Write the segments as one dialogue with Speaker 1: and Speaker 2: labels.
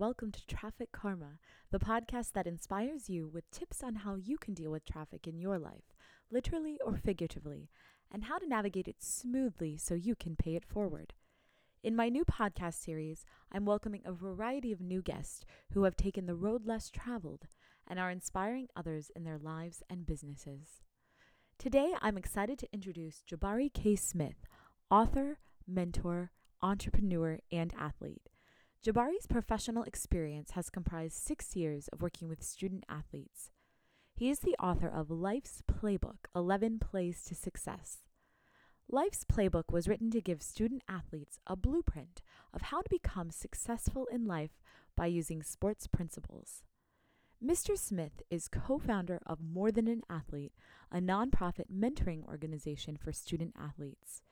Speaker 1: welcome to Traffic Karma, the podcast that inspires you with tips on how you can deal with traffic in your life, literally or figuratively, and how to navigate it smoothly so you can pay it forward. In my new podcast series, I'm welcoming a variety of new guests who have taken the road less traveled and are inspiring others in their lives and businesses. Today, I'm excited to introduce Jabari K. Smith, author, mentor, entrepreneur, and athlete. Jabari's professional experience has comprised six years of working with student athletes. He is the author of Life's Playbook 11 Plays to Success. Life's Playbook was written to give student athletes a blueprint of how to become successful in life by using sports principles. Mr. Smith is co founder of More Than an Athlete, a nonprofit mentoring organization for student athletes.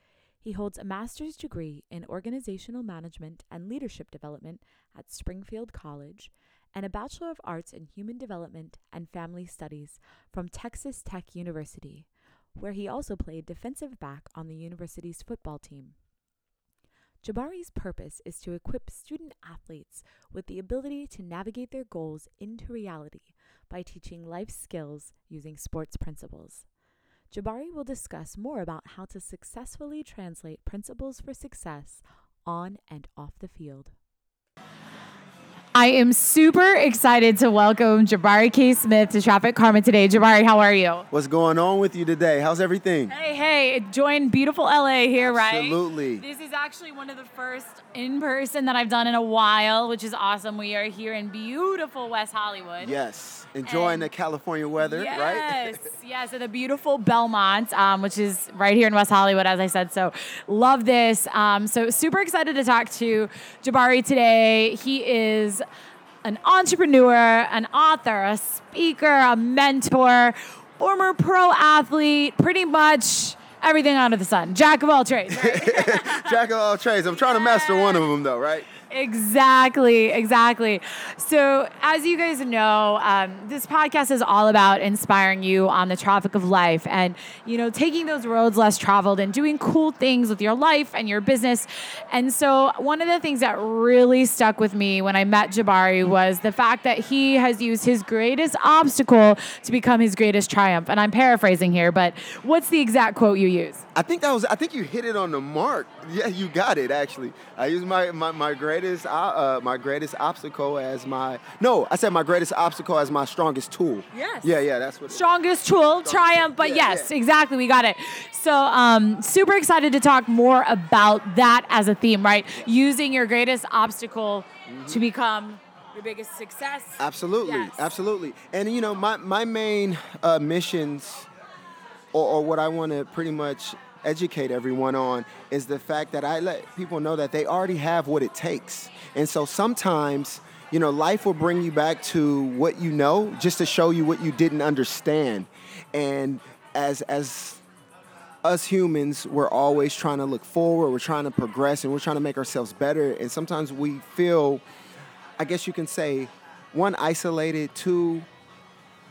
Speaker 1: He holds a master's degree in organizational management and leadership development at Springfield College and a Bachelor of Arts in Human Development and Family Studies from Texas Tech University, where he also played defensive back on the university's football team. Jabari's purpose is to equip student athletes with the ability to navigate their goals into reality by teaching life skills using sports principles. Jabari will discuss more about how to successfully translate principles for success on and off the field. I am super excited to welcome Jabari K. Smith to Traffic Karma today. Jabari, how are you?
Speaker 2: What's going on with you today? How's everything?
Speaker 1: Hey, hey, enjoying beautiful LA here, right?
Speaker 2: Absolutely.
Speaker 1: This is actually one of the first in person that I've done in a while, which is awesome. We are here in beautiful West Hollywood.
Speaker 2: Yes, enjoying
Speaker 1: And-
Speaker 2: the California weather,
Speaker 1: yes,
Speaker 2: right?
Speaker 1: yes, at the beautiful Belmont, um, which is right here in West Hollywood, as I said. So, love this. Um, so, super excited to talk to Jabari today. He is an entrepreneur, an author, a speaker, a mentor, former pro athlete, pretty much everything under the sun. Jack of all trades. Right?
Speaker 2: Jack of all trades. I'm trying to master one of them though, right?
Speaker 1: Exactly, exactly. So, as you guys know, um, this podcast is all about inspiring you on the traffic of life and, you know, taking those roads less traveled and doing cool things with your life and your business. And so, one of the things that really stuck with me when I met Jabari was the fact that he has used his greatest obstacle to become his greatest triumph. And I'm paraphrasing here, but what's the exact quote you use?
Speaker 2: I think that was. I think you hit it on the mark. Yeah, you got it. Actually, I use my my, my greatest uh, uh, my greatest obstacle as my no. I said my greatest obstacle as my strongest tool.
Speaker 1: Yes.
Speaker 2: Yeah, yeah. That's what.
Speaker 1: strongest tool triumph but
Speaker 2: Yeah,
Speaker 1: yes
Speaker 2: yeah.
Speaker 1: exactly we got it so um super excited to talk more about that as a theme right using your greatest obstacle
Speaker 2: Mm-hmm.
Speaker 1: to become your biggest success
Speaker 2: Absolutely,
Speaker 1: Yes.
Speaker 2: absolutely. And you know, my my main uh, missions, or, or what I want to pretty much educate everyone on, is the fact that I let people know that they already have what it takes. And so sometimes, you know, life will bring you back to what you know, just to show you what you didn't understand. And as as us humans, we're always trying to look forward, we're trying to progress, and we're trying to make ourselves better. And sometimes we feel, I guess you can say, one, isolated, two,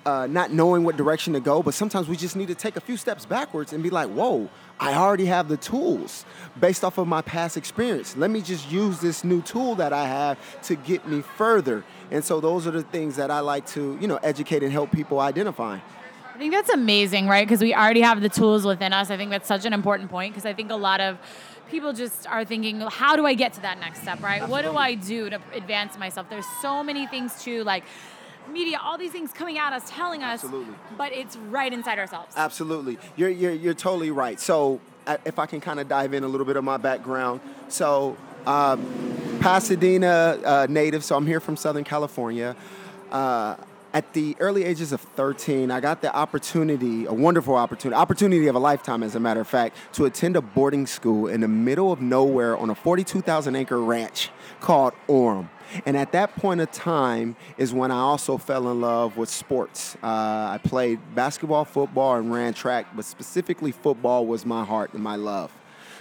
Speaker 2: uh, not knowing what direction to go. But sometimes we just need to take a few steps backwards and be like, whoa, I already have the tools based off of my past experience. Let me just use this new tool that I have to get me further. And so those are the things that I like to, you know, educate and help people identify.
Speaker 1: i think that's amazing right because we already have the tools within us i think that's such an important point because i think a lot of people just are thinking how do i get to that next step right what do i do to advance myself there's so many things too like media all these things coming at us telling us
Speaker 2: Absolutely.
Speaker 1: but it's right inside ourselves
Speaker 2: Absolutely. You're, you're, you're totally right. So, if I can kind of dive in a little bit of my background. So, um, Pasadena uh, native, so I'm here from Southern California. Uh, at the early ages of 13, I got the opportunity, a wonderful opportunity, opportunity of a lifetime, as a matter of fact, to attend a boarding school in the middle of nowhere on a 42,000 acre ranch called Orme. And at that point of time is when I also fell in love with sports. Uh, I played basketball, football, and ran track, but specifically football was my heart and my love.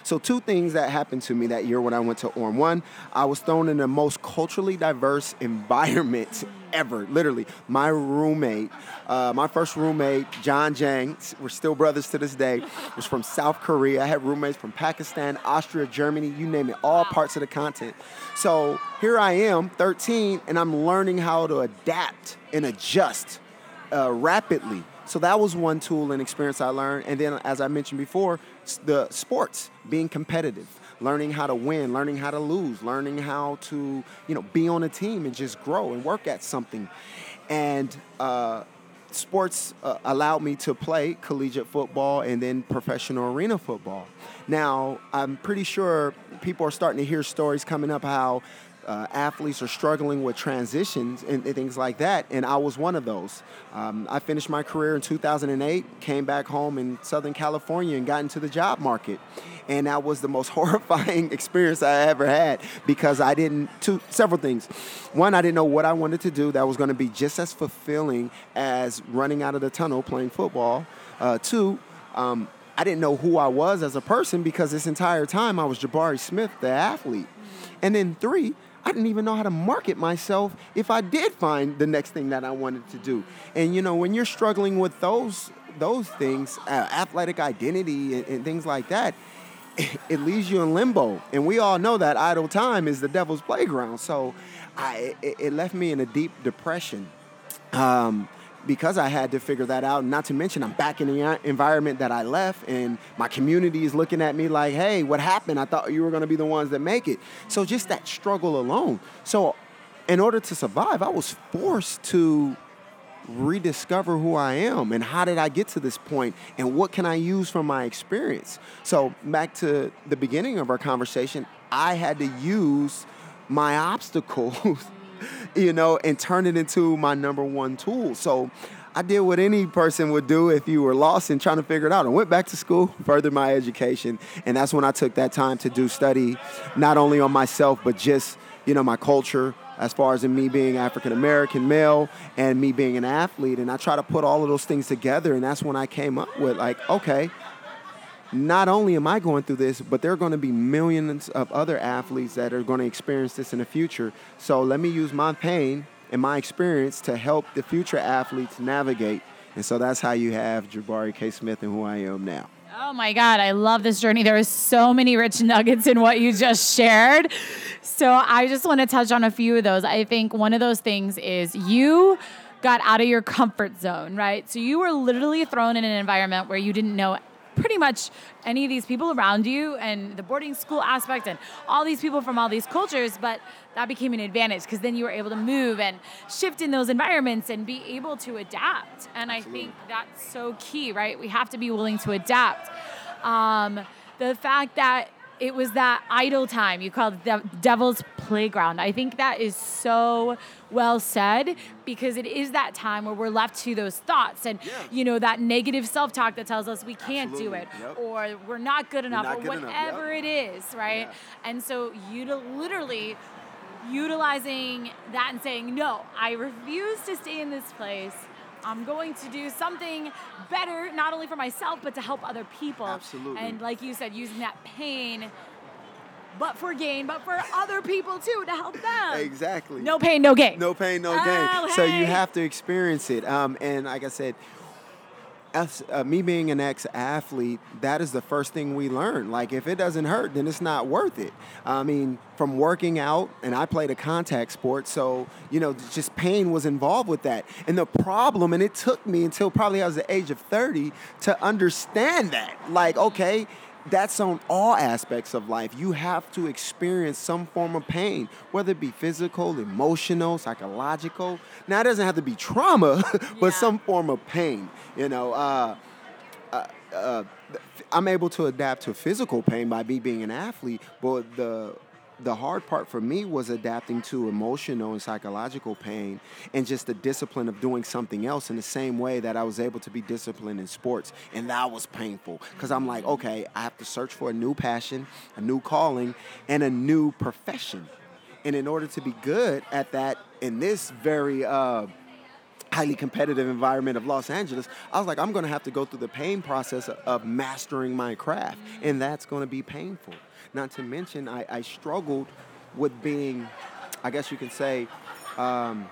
Speaker 2: So two things that happened to me that year when I went to Orme. One, I was thrown in the most culturally diverse environment ever. Literally, my roommate, uh, my first roommate, John Jang, we're still brothers to this day, was from South Korea. I had roommates from Pakistan, Austria, Germany, you name it, all parts of the continent. So here I am, 13, and I'm learning how to adapt and adjust uh, rapidly. So that was one tool and experience I learned. And then, as I mentioned before, the sports, being competitive learning how to win, learning how to lose, learning how to, you know, be on a team and just grow and work at something. And uh, sports uh, allowed me to play collegiate football and then professional arena football. Now, I'm pretty sure people are starting to hear stories coming up how uh, athletes are struggling with transitions and, and, things like that, and I was one of those. Um, I finished my career in 2008, came back home in Southern California, and got into the job market. And that was the most horrifying experience I ever had because I didn't, two, several things. One, I didn't know what I wanted to do that was going to be just as fulfilling as running out of the tunnel playing football. Uh, two, um, I didn't know who I was as a person because this entire time I was Jabari Smith, the athlete. And then three, I didn't even know how to market myself if I did find the next thing that I wanted to do. And you know, when you're struggling with those those things, uh, athletic identity and, and things like that, it leaves you in limbo. And we all know that idle time is the devil's playground. So I, it, it left me in a deep depression. Um, because I had to figure that out. Not to mention, I'm back in the environment that I left, and my community is looking at me like, hey, what happened? I thought you were to be the ones that make it. So just that struggle alone. So, in order to survive, I was forced to rediscover who I am and how did I get to this point and what can I use from my experience. So, back to the beginning of our conversation, I had to use my obstacles you know, and turn it into my number one tool. So I did what any person would do if you were lost and trying to figure it out. I went back to school, furthered my education, and that's when I took that time to do study, not only on myself, but just, you know, my culture, as far as in me being African American male and me being an athlete. And I try to put all of those things together, and that's when I came up with like, okay, not only am I going through this, but there are going to be millions of other athletes that are going to experience this in the future. So let me use my pain and my experience to help the future athletes navigate. And so that's how you have Jabari K. Smith and who I am now.
Speaker 3: Oh my God, I love this journey. There is so many rich nuggets in what you just shared. So I just want to touch on a few of those. I think one of those things is you got out of your comfort zone, right? So you were literally thrown in an environment where you didn't know pretty much any of these people around you and the boarding school aspect and all these people from all these cultures, but that became an advantage because then you were able to move and shift in those environments and be able to adapt. And Absolutely. I think that's so key, right? We have to be willing to adapt. Um, the fact that it was that idle time you called the devil's playground i think that is so well said because it is that time where we're left to those thoughts and yeah. you know that negative self-talk that tells us we can't Absolutely. do it yep. or we're not good enough not or good whatever enough. Yep. it is right yeah. and so you literally utilizing that and saying no i refuse to stay in this place I'm going to do something better, not only for myself, but to help other people.
Speaker 2: Absolutely.
Speaker 3: And like you said, using that pain but for gain, but for other people too to help them.
Speaker 2: Exactly.
Speaker 3: No pain, no gain.
Speaker 2: No pain, no oh, gain. Hey. So you have to experience it. Um, and like I said, as, uh, me being an ex-athlete, that is the first thing we learn. Like if it doesn't hurt, then it's not worth it. I mean, from working out, and I played a contact sport, so you know, just pain was involved with that. And the problem, and it took me until probably I was the age of 30 to understand that. Like, okay, that's on all aspects of life. You have to experience some form of pain, whether it be physical, emotional, psychological. Now, it doesn't have to be trauma, but yeah. some form of pain. You know, uh, uh, uh, I'm able to adapt to physical pain by me being an athlete, but the the hard part for me was adapting to emotional and psychological pain and just the discipline of doing something else in the same way that I was able to be disciplined in sports. And that was painful because I'm like, okay, I have to search for a new passion, a new calling, and a new profession. And in order to be good at that in this very uh, highly competitive environment of Los Angeles, I was like, I'm going to have to go through the pain process of mastering my craft, and that's going to be painful. Not to mention, I, I struggled with being, I guess you can say, um,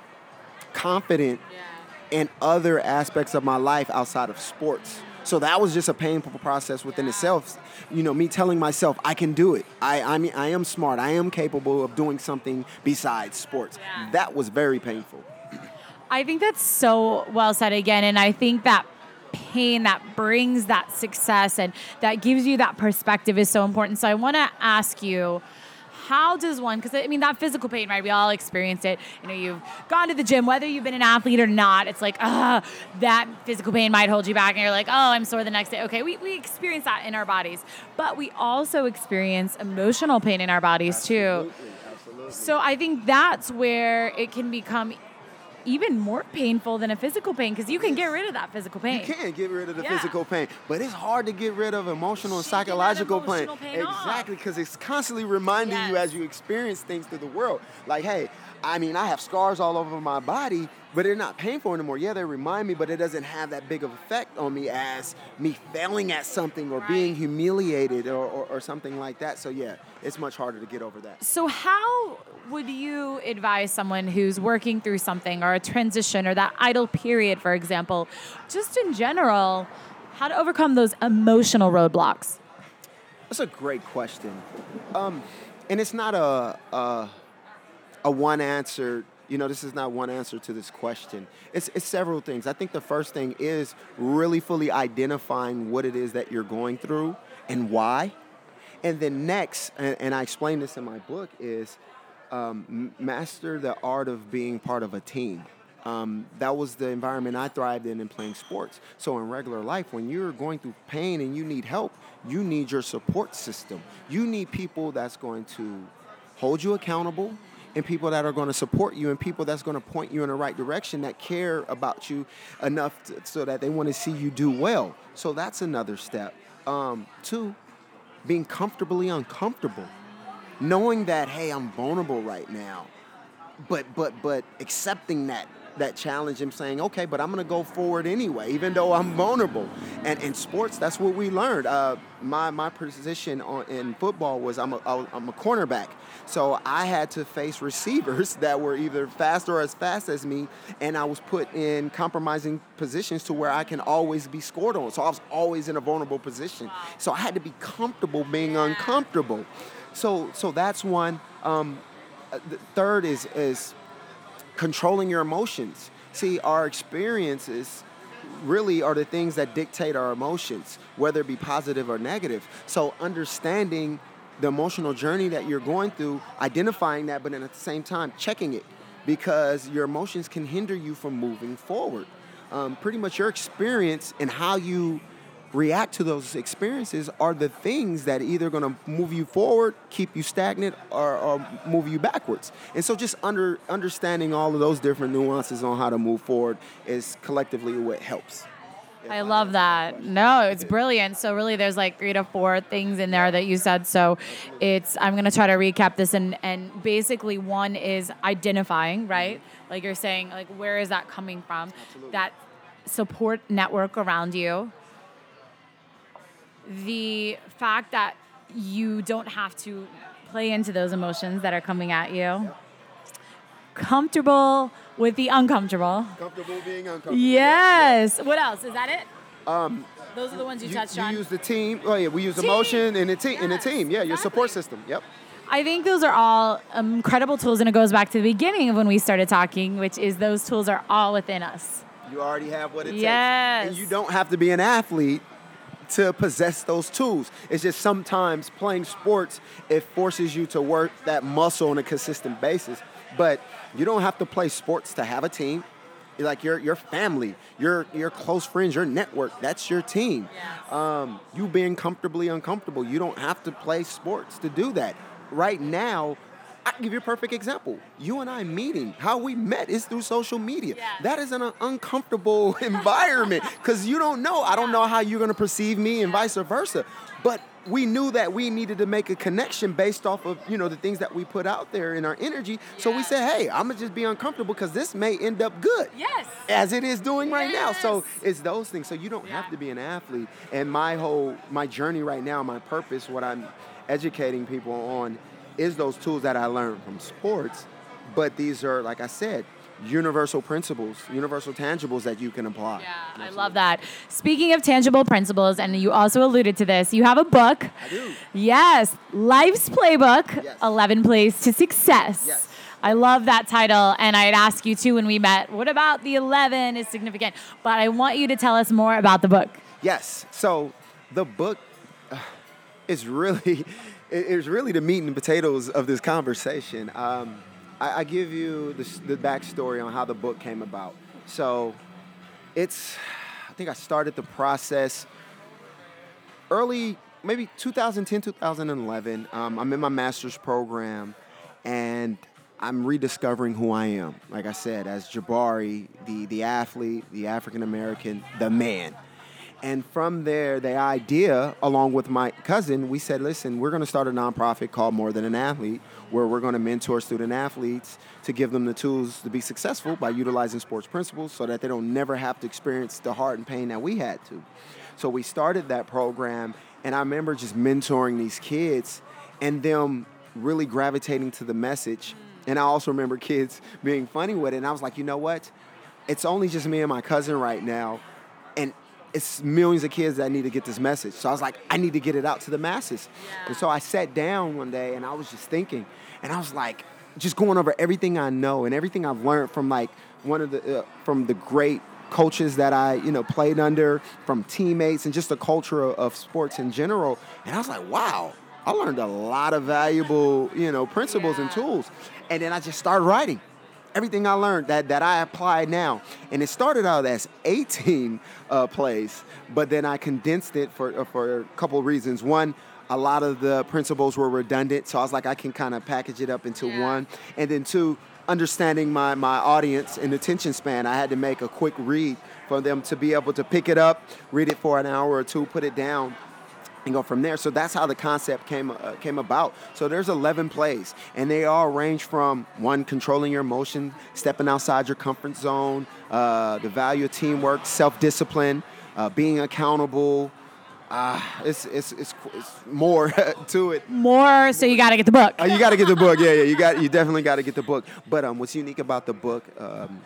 Speaker 2: confident yeah. in other aspects of my life outside of sports. So that was just a painful process within yeah. itself. You know, me telling myself I can do it. I I mean I am smart. I am capable of doing something besides sports. Yeah. That was very painful.
Speaker 3: I think that's so well said again and I think that pain that brings that success and that gives you that perspective is so important. So I want to ask you how does one because i mean that physical pain right we all experience it you know you've gone to the gym whether you've been an athlete or not it's like ah that physical pain might hold you back and you're like oh i'm sore the next day okay we, we experience that in our bodies but we also experience emotional pain in our bodies
Speaker 2: absolutely, too absolutely.
Speaker 3: so i think that's where it can become even more painful than a physical pain because you can get rid of that physical pain.
Speaker 2: You can't get rid of the yeah. physical pain, but it's hard to get rid of emotional and psychological
Speaker 3: pain.
Speaker 2: pain. Exactly, because it's constantly reminding yes. you as you experience things through the world. Like, hey, I mean, I have scars all over my body, but they're not painful anymore. Yeah, they remind me, but it doesn't have that big of effect on me as me failing at something or right. being humiliated or, or, or, something like that. So, yeah, it's much harder to get over that.
Speaker 3: So, how would you advise someone who's working through something or a transition or that idle period, for example, just in general, how to overcome those emotional roadblocks?
Speaker 2: That's a great question. Um, and it's not a, a, a one answer you know, this is not one answer to this question. It's, it's several things. I think the first thing is really fully identifying what it is that you're going through and why. And then next, and, and I explain this in my book, is um, master the art of being part of a team. Um, that was the environment I thrived in in playing sports. So in regular life, when you're going through pain and you need help, you need your support system. You need people that's going to hold you accountable, and people that are going to support you and people that's going to point you in the right direction that care about you enough to, so that they want to see you do well. So that's another step. Um, two, being comfortably uncomfortable, knowing that hey, I'm vulnerable right now, but but but accepting that that challenge and saying, okay, but I'm going to go forward anyway, even though I'm vulnerable. And in sports, that's what we learned. Uh, my, my position on, in football was I'm a, I'm a cornerback. So I had to face receivers that were either fast or as fast as me, and I was put in compromising positions to where I can always be scored on. So I was always in a vulnerable position. So I had to be comfortable being uncomfortable. So, so that's one. Um, uh, the third is, is controlling your emotions. See, our experiences really are the things that dictate our emotions, whether it be positive or negative. So, understanding the emotional journey that you're going through, identifying that, but then at the same time, checking it because your emotions can hinder you from moving forward. Um, pretty much your experience and how you react to those experiences are the things that either going to move you forward, keep you stagnant, or, or, move you backwards. And so, just under understanding all of those different nuances on how to move forward is collectively what helps.
Speaker 3: I love that. No, it's brilliant. So really there's like three to four things in there that you said. So it's I'm gonna try to recap this and and basically one is identifying, right? Like you're saying, like where is that coming from?
Speaker 2: Absolutely.
Speaker 3: That support network around you the fact that you don't have to play into those emotions that are coming at you. Comfortable with the uncomfortable.
Speaker 2: Comfortable being uncomfortable.
Speaker 3: Yes. What else? Is that it?
Speaker 2: Um,
Speaker 3: Those are the ones you, you touched
Speaker 2: you
Speaker 3: on.
Speaker 2: You use the team. Oh yeah, we use team. emotion and a team. Yes, in a team, yeah, exactly. your support system. Yep.
Speaker 3: I think those are all incredible tools, and it goes back to the beginning of when we started talking, which is those tools are all within us.
Speaker 2: You already have what it
Speaker 3: yes.
Speaker 2: takes. And you don't have to be an athlete to possess those tools. It's just sometimes playing sports, it forces you to work that muscle on a consistent basis. But you don't have to play sports to have a team. Like your your family, your your close friends, your network, that's your team.
Speaker 3: Yes.
Speaker 2: Um, you being comfortably uncomfortable, you don't have to play sports to do that. Right now, I can give you a perfect example. You and I meeting, how we met is through social media.
Speaker 3: Yeah.
Speaker 2: That is an uncomfortable environment because you don't know. I don't know how you're going to perceive me and vice versa. But we knew that we needed to make a connection based off of you know the things that we put out there in our energy. So we said, hey, I'm gonna just be uncomfortable because this may end up good
Speaker 3: Yes.
Speaker 2: as it is doing right now. So it's those things. So you don't have to be an athlete. And my whole my journey right now, my purpose, what I'm educating people on, is those tools that I learned from sports. But these are, like I said, universal principles, universal tangibles that you can apply.
Speaker 3: Yeah, I love that. Speaking of tangible principles, and you also alluded to this, you have a book.
Speaker 2: I do.
Speaker 3: Yes, Life's Playbook
Speaker 2: Yes.
Speaker 3: 11 Plays to Success.
Speaker 2: Yes.
Speaker 3: I love that title. And I'd ask you too when we met, what about the 11 is significant? But I want you to tell us more about the book.
Speaker 2: Yes. So the book uh, is really, it- it's really the meat and potatoes of this conversation. Um, I, I give you the, the backstory on how the book came about. So it's, I think I started the process early, maybe 2010, 2011. Um, I'm in my master's program and I'm rediscovering who I am. Like I said, as Jabari, the, the athlete, the African American, the man. And from there, the idea, along with my cousin, we said, listen, we're going to start a nonprofit called More Than an Athlete, where we're going to mentor student athletes to give them the tools to be successful by utilizing sports principles so that they don't never have to experience the heart and pain that we had to. So we started that program, and I remember just mentoring these kids and them really gravitating to the message. And I also remember kids being funny with it. And I was like, you know what? It's only just me and my cousin right now. It's millions of kids that need to get this message. So I was like, I need to get it out to the masses. And so I sat down one day and I was just thinking, and I was like, just going over everything I know and everything I've learned from like one of the uh, from the great coaches that I you know played under, from teammates, and just the culture of, of sports in general. And I was like, wow, I learned a lot of valuable you know principles and tools. And then I just started writing everything I learned that, that I apply now. And it started out as 18 uh, plays, but then I condensed it for, uh, for a couple of reasons. One, a lot of the principles were redundant, so I was like, I can kind of package it up into
Speaker 3: Yeah.
Speaker 2: one. And then two, understanding my, my audience and attention span, I had to make a quick read for them to be able to pick it up, read it for an hour or two, put it down, and go from there. So that's how the concept came uh, came about. So there's 11 plays, and they all range from one controlling your emotion, stepping outside your comfort zone, uh, the value of teamwork, self discipline, uh, being accountable. Uh, it's, it's, it's, it's more to it.
Speaker 3: More, so you got to get the book.
Speaker 2: Uh, you got to get the book. Yeah, yeah. You got. You definitely got to get the book. But um, what's unique about the book um,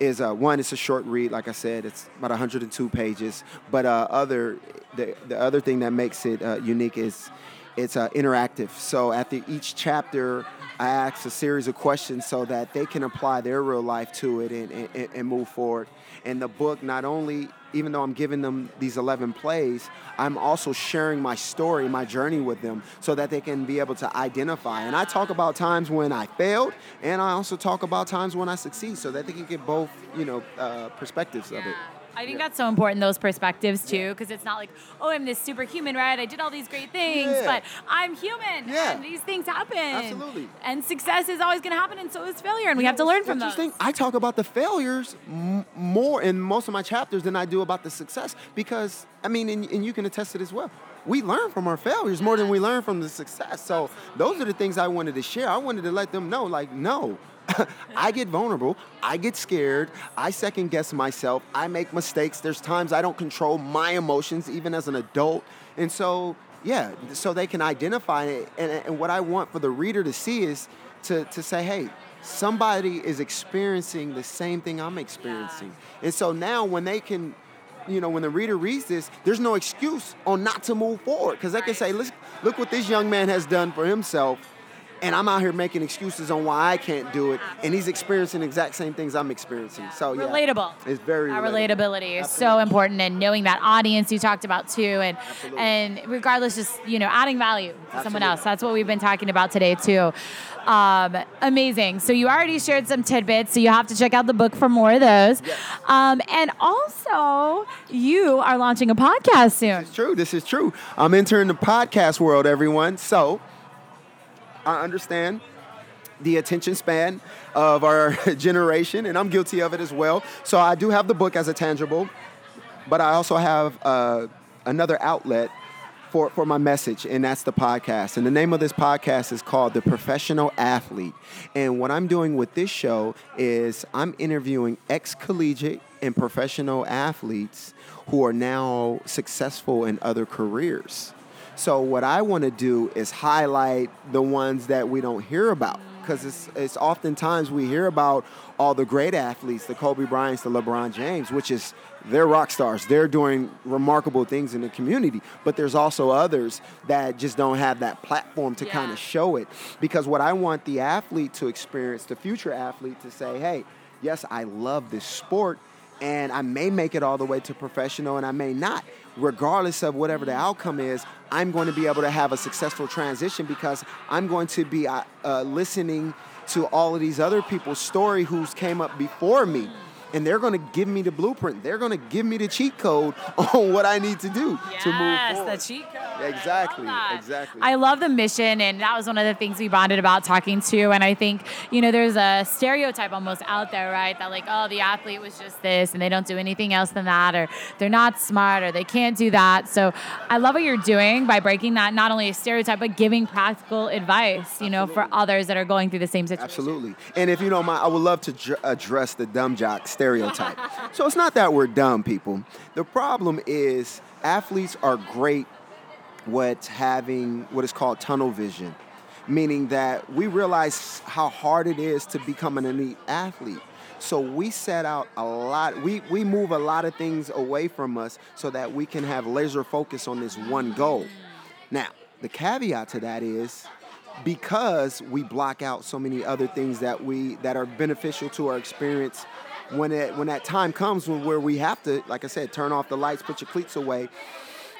Speaker 2: is uh, one, it's a short read. Like I said, it's about 102 pages. But uh, other, the the other thing that makes it uh, unique is it's uh, interactive. So after each chapter, I ask a series of questions so that they can apply their real life to it and, and, and move forward. And the book not only, even though I'm giving them these 11 plays, I'm also sharing my story, my journey with them so that they can be able to identify. And I talk about times when I failed, and I also talk about times when I succeed so that they can get both, you know, uh, perspectives of it.
Speaker 3: I think that's so important, those perspectives too, because it's not like, oh, I'm this superhuman, right? I did all these great things,
Speaker 2: Yeah.
Speaker 3: but I'm human,
Speaker 2: Yeah.
Speaker 3: and these things happen.
Speaker 2: Absolutely.
Speaker 3: And success is always going to happen, and so is failure, and we have to learn from those.
Speaker 2: Interesting. I talk about the failures m- more in most of my chapters than I do about the success because I mean, and, and you can attest to this well. We learn from our failures more than we learn from the success. So those are the things I wanted to share. I wanted to let them know, like, no. I get vulnerable. I get scared. I second guess myself. I make mistakes. There's times I don't control my emotions, even as an adult. And so, yeah, so they can identify it. And, and what I want for the reader to see is to, to say, hey, somebody is experiencing the same thing I'm experiencing. And so now when they can, you know, when the reader reads this, there's no excuse on not to move forward because they can say, look, look what this young man has done for himself. And I'm out here making excuses on why I can't do it, and he's experiencing the exact same things I'm experiencing. So yeah,
Speaker 3: Relatable.
Speaker 2: It's very
Speaker 3: That
Speaker 2: relatable.
Speaker 3: relatability is so important, and knowing that audience you talked about too, and
Speaker 2: Absolutely.
Speaker 3: and regardless, just you know, adding value to someone else. That's what we've been talking about today too. Um, amazing. So you already shared some tidbits, so you have to check out the book for more of those.
Speaker 2: Yes.
Speaker 3: Um, and also, you are launching a podcast soon.
Speaker 2: It's true. This is true. I'm entering the podcast world, everyone. So I understand the attention span of our generation, and I'm guilty of it as well. So I do have the book as a tangible, but I also have uh, another outlet for, for my message, and that's the podcast. And the name of this podcast is called The Professional Athlete. And what I'm doing with this show is I'm interviewing ex collegiate and professional athletes who are now successful in other careers. So, what I want to do is highlight the ones that we don't hear about because it's, it's oftentimes we hear about all the great athletes, the Kobe Bryants, the LeBron James, which is they're rock stars. They're doing remarkable things in the community. But there's also others that just don't have that platform to yeah. kind of show it. Because what I want the athlete to experience, the future athlete to say, hey, yes, I love this sport and I may make it all the way to professional and I may not. Regardless of whatever the outcome is, I'm going to be able to have a successful transition because I'm going to be uh, uh, listening to all of these other people's story who's came up before me and they're going to give me the blueprint. They're going to give me the cheat code on what I need to do
Speaker 3: yes,
Speaker 2: to move
Speaker 3: forward. the cheat code.
Speaker 2: Exactly, I exactly.
Speaker 3: I love the mission, and that was one of the things we bonded about talking to. And I think you know there's a stereotype almost out there, right? That like, oh, the athlete was just this, and they don't do anything else than that, or they're not smart, or they can't do that. So I love what you're doing by breaking that not only a stereotype, but giving practical advice, you know, for others that are going through the same situation.
Speaker 2: Absolutely. And if you don't mind, I would love to dr- address the dumb jock stereotype. so it's not that we're dumb people. The problem is athletes are great with having what is called tunnel vision, meaning that we realize how hard it is to become an elite athlete. So we set out a lot, we, we move a lot of things away from us so that we can have laser focus on this one goal. Now, the caveat to that is because we block out so many other things that we that are beneficial to our experience when it when that time comes when where we have to, like I said, turn off the lights, put your cleats away,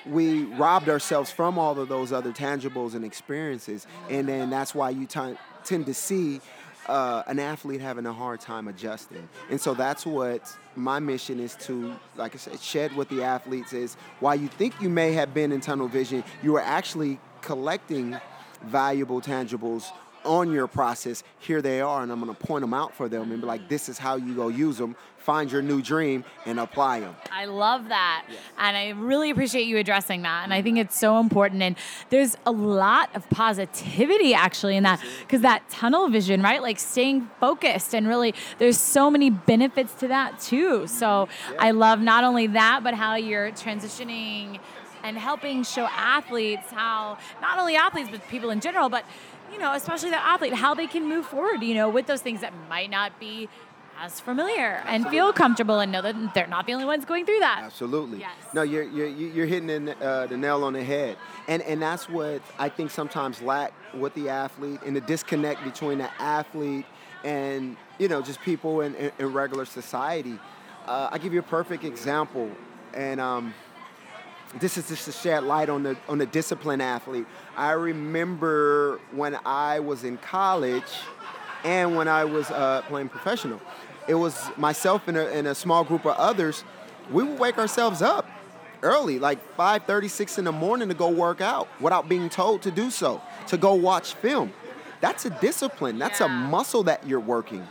Speaker 2: we robbed ourselves from all of those other tangibles and experiences, and then that's why you t- tend to see uh, an athlete having a hard time adjusting. And so that's what my mission is to, like I said, shed with the athletes is while you think you may have been in tunnel vision, you are actually collecting valuable tangibles on your process, here they are, and I'm gonna point them out for them and be like, this is how you go use them. Find your new dream and apply them.
Speaker 3: I love that. Yes. And I really appreciate you addressing that. And I think it's so important. And there's a lot of positivity actually in that, because that tunnel vision, right? Like staying focused and really, there's so many benefits to that too. So yeah. I love not only that, but how you're transitioning and helping show athletes how, not only athletes, but people in general, but you know, especially the athlete, how they can move forward, you know, with those things that might not be as familiar and feel comfortable and know that they're not the only ones going through that.
Speaker 2: Absolutely.
Speaker 3: Yes.
Speaker 2: No, you're you're you're hitting the, uh, the nail on the head, and and that's what I think sometimes lack with the athlete and the disconnect between the athlete and you know just people in, in, in regular society. Uh, I give you a perfect example, and um, this is just to shed light on the on the discipline athlete. I remember when I was in college and when I was uh, playing professional. It was myself and a, and a, small group of others. We would wake ourselves up early, like 5:36 in the morning, to go work out without being told to do so. To go watch film. That's a discipline. That's yeah. a muscle that you're working.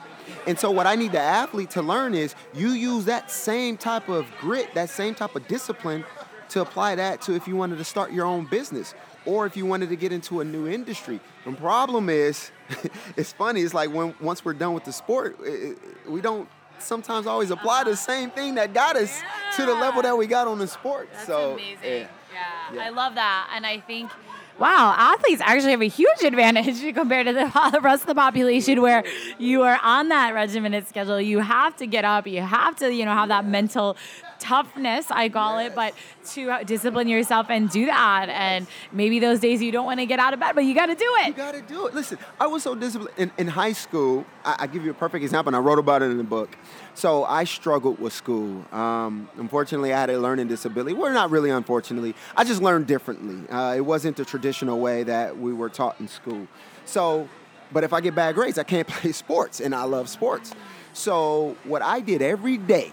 Speaker 2: And so, what I need the athlete to learn is you use that same type of grit, that same type of discipline to apply that to if you wanted to start your own business or if you wanted to get into a new industry. The problem is, it's funny. It's like when once we're done with the sport, it, we don't sometimes always apply the uh-huh. same thing that got us yeah. to the level that we got on the sport.
Speaker 3: That's
Speaker 2: so,
Speaker 3: amazing. Yeah. Yeah. yeah. I love that, and I think. Wow, athletes actually have a huge advantage compared to the rest of the population where you are on that regimented schedule. You have to get up, you have to, you know, have that mental toughness, I call yes. it, but to discipline yourself and do that. And maybe those days you don't want to get out of bed, but you got to do it.
Speaker 2: You got to do it. Listen, I was so disciplined in, in high school. I, I, give you a perfect example, and I wrote about it in the book. So I struggled with school. Um, unfortunately, I had a learning disability. Well, not really unfortunately. I just learned differently. Uh, it wasn't the traditional way that we were taught in school. So, but if I get bad grades, I can't play sports, and I love sports. So what I did every day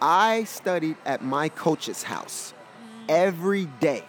Speaker 2: I studied at my coach's house every day.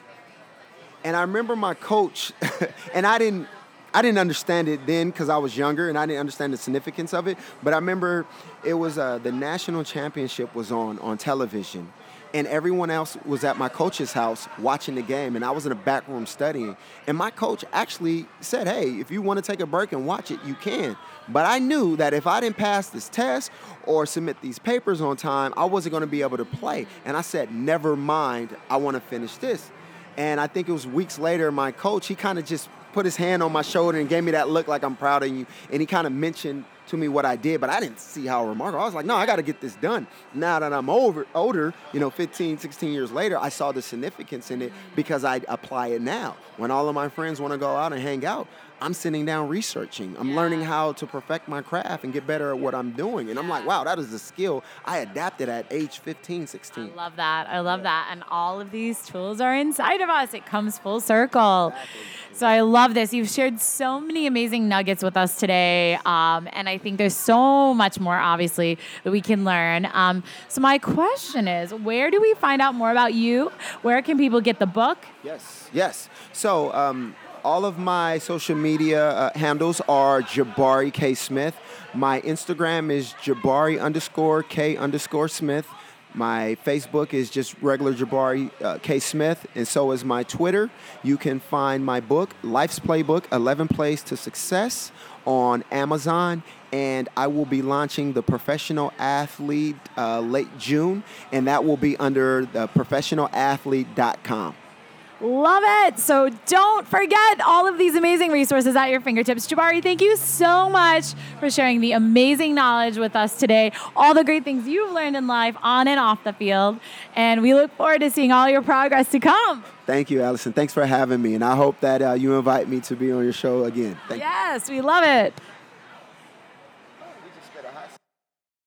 Speaker 2: And I remember my coach, and I didn't I didn't understand it then because I was younger and I didn't understand the significance of it. But I remember it was uh, the national championship was on on television, and everyone else was at my coach's house watching the game, and I was in the back room studying. And my coach actually said, "Hey, if you want to take a break and watch it, you can." But I knew that if I didn't pass this test or submit these papers on time, I wasn't going to be able to play. And I said, "Never mind, I want to finish this." And I think it was weeks later, my coach, he kind of just put his hand on my shoulder and gave me that look like I'm proud of you. And he kind of mentioned to me what I did, but I didn't see how remarkable. I was like, no, I got to get this done. Now that I'm over, older, you know, 15, 16 years later, I saw the significance in it because I apply it now. When all of my friends want to go out and hang out, I'm sitting down researching. I'm yeah. learning how to perfect my craft and get better at what I'm doing. And I'm like, wow, that is a skill I adapted at age 15, 16.
Speaker 3: I love that. I love yeah. that. And all of these tools are inside of us. It comes full circle. Exactly. So I love this. You've shared so many amazing nuggets with us today. Um, and I think there's so much more, obviously, that we can learn. Um, so my question is where do we find out more about you? Where can people get the book?
Speaker 2: Yes, yes. So, um, all of my social media uh, handles are Jabari K Smith. My Instagram is Jabari underscore K underscore Smith. My Facebook is just regular Jabari uh, K Smith, and so is my Twitter. You can find my book, Life's Playbook 11 Plays to Success, on Amazon. And I will be launching the Professional Athlete uh, late June, and that will be under the professionalathlete.com.
Speaker 3: Love it. So don't forget all of these amazing resources at your fingertips. Jabari, thank you so much for sharing the amazing knowledge with us today, all the great things you've learned in life on and off the field. And we look forward to seeing all your progress to come.
Speaker 2: Thank you, Alyson. Thanks for having me. And I hope that uh, you invite me to be on your show again.
Speaker 3: Thank yes, you. we love it.